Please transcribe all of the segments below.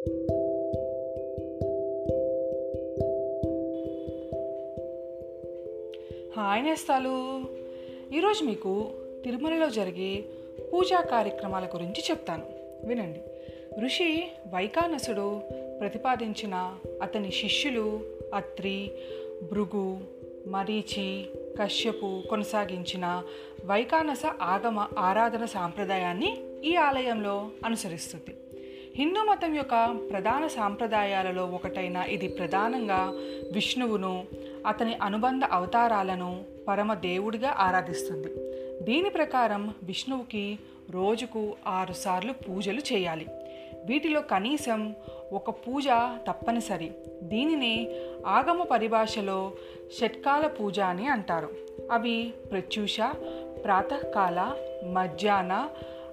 Hi నేస్తాలు. ఈరోజు మీకు తిరుమలలో జరిగే పూజా కార్యక్రమాల గురించి చెప్తాను. వినండి. ఋషి వైకానసుడు ప్రతిపాదించిన అతని శిష్యులు అత్రి భృగు మరీచి కశ్యపు కొనసాగించిన వైకానస ఆగమ ఆరాధన సాంప్రదాయాన్ని ఈ ఆలయంలో అనుసరిస్తుంది. హిందూ మతం యొక్క ప్రధాన సాంప్రదాయాలలో ఒకటైన ఇది ప్రధానంగా విష్ణువును అతని అనుబంధ అవతారాలను పరమ దేవుడిగా ఆరాధిస్తుంది. దీని ప్రకారం విష్ణువుకి రోజుకు ఆరుసార్లు పూజలు చేయాలి. వీటిలో కనీసం ఒక పూజ తప్పనిసరి. దీనిని ఆగమ పరిభాషలో షట్కాల పూజ అని అంటారు. అవి ప్రత్యూష ప్రాతకాల మధ్యాహ్న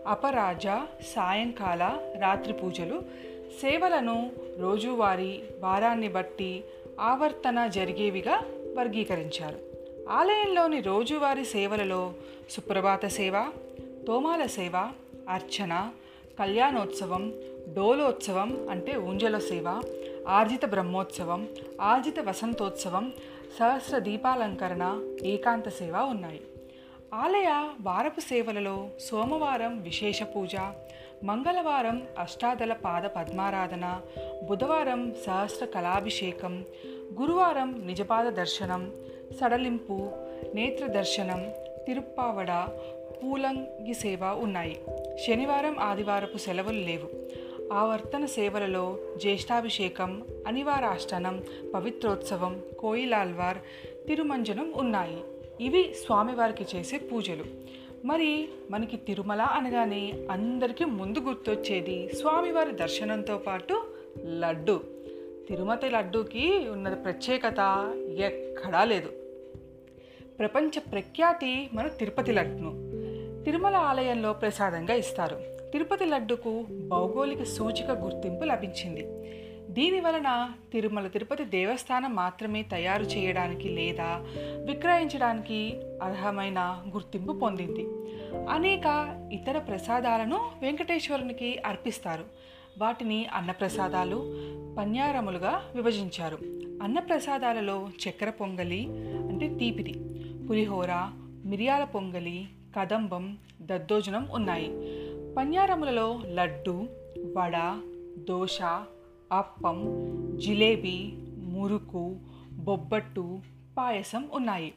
అపరాజ సాయంకాల రాత్రి పూజలు సేవలను రోజువారీ వారాన్ని బట్టి ఆవర్తన జరిగేవిగా వర్గీకరించారు. ఆలయంలోని రోజువారీ సేవలలో సుప్రభాత సేవ తోమాల సేవ అర్చన కళ్యాణోత్సవం డోలోత్సవం అంటే ఊంజల సేవ ఆర్జిత బ్రహ్మోత్సవం ఆర్జిత వసంతోత్సవం సహస్ర దీపాలంకరణ ఏకాంత సేవ ఉన్నాయి. ఆలయ వారపు సేవలలో సోమవారం విశేష పూజ మంగళవారం అష్టాదల పాద పద్మారాధన బుధవారం సహస్ర కళాభిషేకం గురువారం నిజపాద దర్శనం సడలింపు నేత్ర దర్శనం తిరుప్పావడ పూలంగి సేవ ఉన్నాయి. శనివారం ఆదివారపు సెలవులు లేవు. ఆవర్తన సేవలలో జ్యేష్ఠాభిషేకం అనివారాష్టనం పవిత్రోత్సవం కోయిలాల్వార్ తిరుమంజనం ఉన్నాయి. ఇవి స్వామివారికి చేసే పూజలు. మరి మనకి తిరుమల అనగానే అందరికీ ముందు గుర్తొచ్చేది స్వామివారి దర్శనంతో పాటు లడ్డు. తిరుమతి లడ్డూకి ఉన్న ప్రత్యేకత ఎక్కడా లేదు. ప్రపంచ ప్రఖ్యాతి మన తిరుపతి లడ్డును. తిరుమల ఆలయంలో ప్రసాదంగా ఇస్తారు. తిరుపతి లడ్డుకు భౌగోళిక సూచిక గుర్తింపు లభించింది. దీని వలన తిరుమల తిరుపతి దేవస్థానం మాత్రమే తయారు చేయడానికి లేదా విక్రయించడానికి అర్హమైన గుర్తింపు పొందింది. అనేక ఇతర ప్రసాదాలను వెంకటేశ్వరునికి అర్పిస్తారు. వాటిని అన్నప్రసాదాలు పన్యారములుగా విభజించారు. అన్నప్రసాదాలలో చక్కెర పొంగలి అంటే తీపిది పులిహోర మిరియాల పొంగలి కదంబం దద్దోజనం ఉన్నాయి. పన్యారములలో లడ్డు వడ దోశ అప్పం జిలేబీ మురుకు బొబ్బట్టు పాయసం ఉన్నాయి.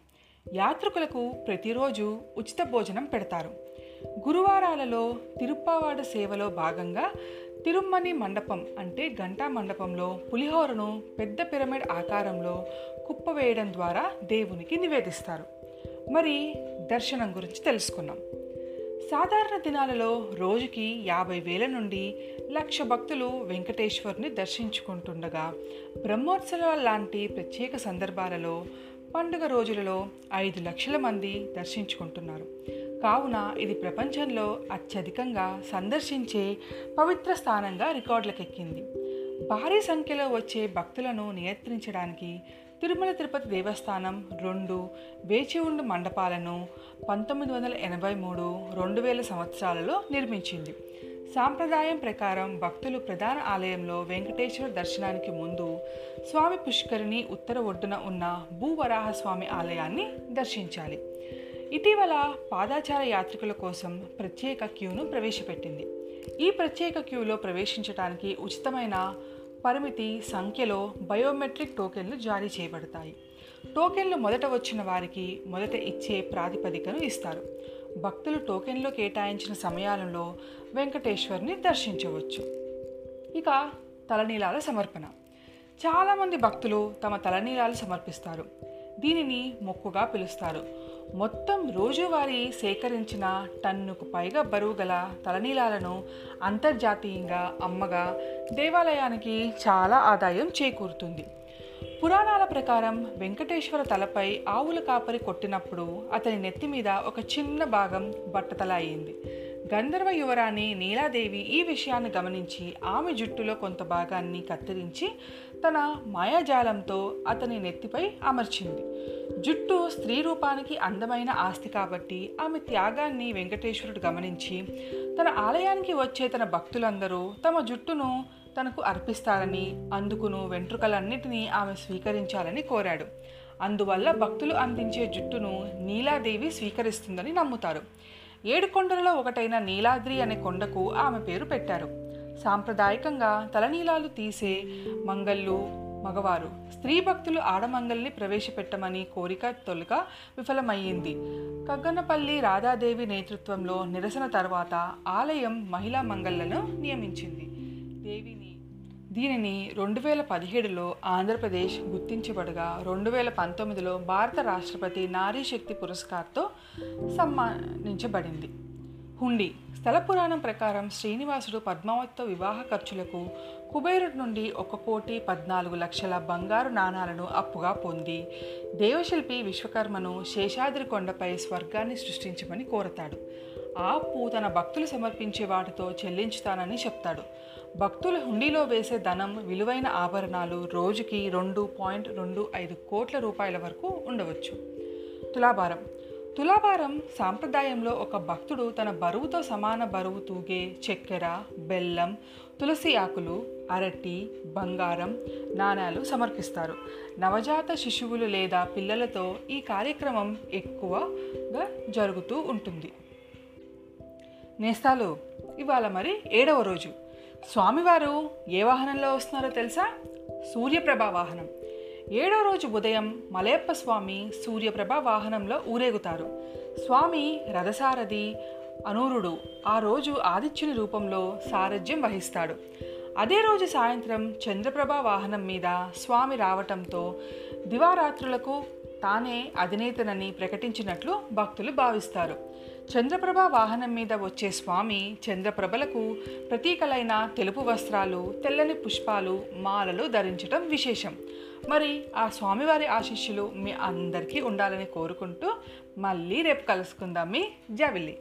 యాత్రికులకు ప్రతిరోజు ఉచిత భోజనం పెడతారు. గురువారాలలో తిరుప్పావాడ సేవలో భాగంగా తిరుమ్మని మండపం అంటే గంటా మండపంలో పులిహోరను పెద్ద పిరమిడ్ ఆకారంలో కుప్పవేయడం ద్వారా దేవునికి నివేదిస్తారు. మరి దర్శనం గురించి తెలుసుకున్నాం సాధారణ దినాలలో రోజుకి యాభై వేల నుండి లక్ష భక్తులు వెంకటేశ్వరుని దర్శించుకుంటుండగా బ్రహ్మోత్సవాలు లాంటి ప్రత్యేక సందర్భాలలో పండుగ రోజులలో ఐదు లక్షల మంది దర్శించుకుంటున్నారు. కావున ఇది ప్రపంచంలో అత్యధికంగా సందర్శించే పవిత్ర స్థానంగా రికార్డులకెక్కింది. భారీ సంఖ్యలో వచ్చే భక్తులను నియంత్రించడానికి తిరుమల తిరుపతి దేవస్థానం రెండు వేచి ఉండు మండపాలను పంతొమ్మిది వందల ఎనభై మూడు రెండు వేల సంవత్సరాలలో నిర్మించింది. సాంప్రదాయం ప్రకారం భక్తులు ప్రధాన ఆలయంలో వెంకటేశ్వర దర్శనానికి ముందు స్వామి పుష్కరిణి ఉత్తర ఒడ్డున ఉన్న భూవరాహస్వామి ఆలయాన్ని దర్శించాలి. ఇటీవల పాదాచార యాత్రికుల కోసం ప్రత్యేక క్యూను ప్రవేశపెట్టింది. ఈ ప్రత్యేక క్యూలో ప్రవేశించడానికి ఉచితమైన పరిమితి సంఖ్యలో బయోమెట్రిక్ టోకెన్లు జారీ చేయబడతాయి. టోకెన్లు మొదట వచ్చిన వారికి మొదట ఇచ్చే ప్రాతిపదికను ఇస్తారు. భక్తులు టోకెన్లో కేటాయించిన సమయాలలో వెంకటేశ్వర్ని దర్శించవచ్చు. ఇక తలనీలాల సమర్పణ. చాలామంది భక్తులు తమ తలనీలాలు సమర్పిస్తారు. దీనిని మొక్కుగా పిలుస్తారు. మొత్తం రోజువారీ సేకరించిన టన్నుకు పైగా బరువు గల తలనీలాలను అంతర్జాతీయంగా అమ్మగా దేవాలయానికి చాలా ఆదాయం చేకూరుతుంది. పురాణాల ప్రకారం వెంకటేశ్వర తలపై ఆవుల కాపరి కొట్టినప్పుడు అతని నెత్తి మీద ఒక చిన్న భాగం బట్టతల అయింది. గంధర్వ యువరాణి నీలాదేవి ఈ విషయాన్ని గమనించి ఆమె జుట్టులో కొంత భాగాన్ని కత్తిరించి తన మాయాజాలంతో అతని నెత్తిపై అమర్చింది. జుట్టు స్త్రీ రూపానికి అందమైన ఆస్తి కాబట్టి ఆమె త్యాగాన్ని వెంకటేశ్వరుడు గమనించి తన ఆలయానికి వచ్చే తన భక్తులందరూ తమ జుట్టును తనకు అర్పిస్తారని అందుకును వెంట్రుకలన్నిటినీ ఆమె స్వీకరించాలని కోరాడు. అందువల్ల భక్తులు అందించే జుట్టును నీలాదేవి స్వీకరిస్తుందని నమ్ముతారు. ఏడు కొండలలో ఒకటైన నీలాద్రి అనే కొండకు ఆమె పేరు పెట్టారు. సాంప్రదాయకంగా తలనీలాలు తీసే మంగళ్ళు మగవారు స్త్రీ భక్తులు ఆడమంగల్ని ప్రవేశపెట్టమని కోరిక తొలుక విఫలమయ్యింది. కగ్గనపల్లి రాధాదేవి నేతృత్వంలో నిరసన తర్వాత ఆలయం మహిళా మంగళ్ళను నియమించింది. దేవిని దీనిని రెండు వేల పదిహేడులో ఆంధ్రప్రదేశ్ గుర్తించబడగా రెండు వేల పంతొమ్మిదిలో భారత రాష్ట్రపతి నారీ శక్తి పురస్కార్తో సన్మానించబడింది. హుండీ స్థల పురాణం ప్రకారం శ్రీనివాసుడు పద్మావతితో వివాహ ఖర్చులకు కుబేరుడి నుండి ఒక కోటి పద్నాలుగు లక్షల బంగారు నాణాలను అప్పుగా పొంది దేవశిల్పి విశ్వకర్మను శేషాద్రి కొండపై స్వర్గాన్ని సృష్టించమని కోరతాడు. ఆ తన భక్తులు సమర్పించే వాటితో చెల్లించుతానని చెప్తాడు. భక్తులు హుండీలో వేసే ధనం విలువైన ఆభరణాలు రోజుకి రెండు పాయింట్ రెండు ఐదు కోట్ల రూపాయల వరకు ఉండవచ్చు. తులాభారం. తులాభారం సాంప్రదాయంలో ఒక భక్తుడు తన బరువుతో సమాన బరువు తూగే చక్కెర బెల్లం తులసి ఆకులు అరటి బంగారం నాణాలు సమర్పిస్తారు. నవజాత శిశువులు లేదా పిల్లలతో ఈ కార్యక్రమం ఎక్కువగా జరుగుతూ ఉంటుంది. నేస్తాలు. ఇవాళ మరి ఏడవ రోజు. స్వామివారు ఏ వాహనంలో వస్తున్నారో తెలుసా? సూర్యప్రభ వాహనం. ఏడో రోజు ఉదయం మలయప్ప స్వామి సూర్యప్రభ వాహనంలో ఊరేగుతారు. స్వామి రథసారథి అనూరుడు ఆ రోజు ఆదిత్యుని రూపంలో సారథ్యం వహిస్తాడు. అదే రోజు సాయంత్రం చంద్రప్రభ వాహనం మీద స్వామి రావటంతో దివారాత్రులకు తానే అధినేతనని ప్రకటించినట్లు భక్తులు భావిస్తారు. చంద్రప్రభ వాహనం మీద వచ్చే స్వామి చంద్రప్రభలకు ప్రతీకలైన తెలుపు వస్త్రాలు తెల్లని పుష్పాలు మాలలు ధరించడం విశేషం. మరి ఆ స్వామివారి ఆశీస్సులు మీ అందరికీ ఉండాలని కోరుకుంటూ మళ్ళీ రేపు కలుసుకుందాం మీ జావిల్లి.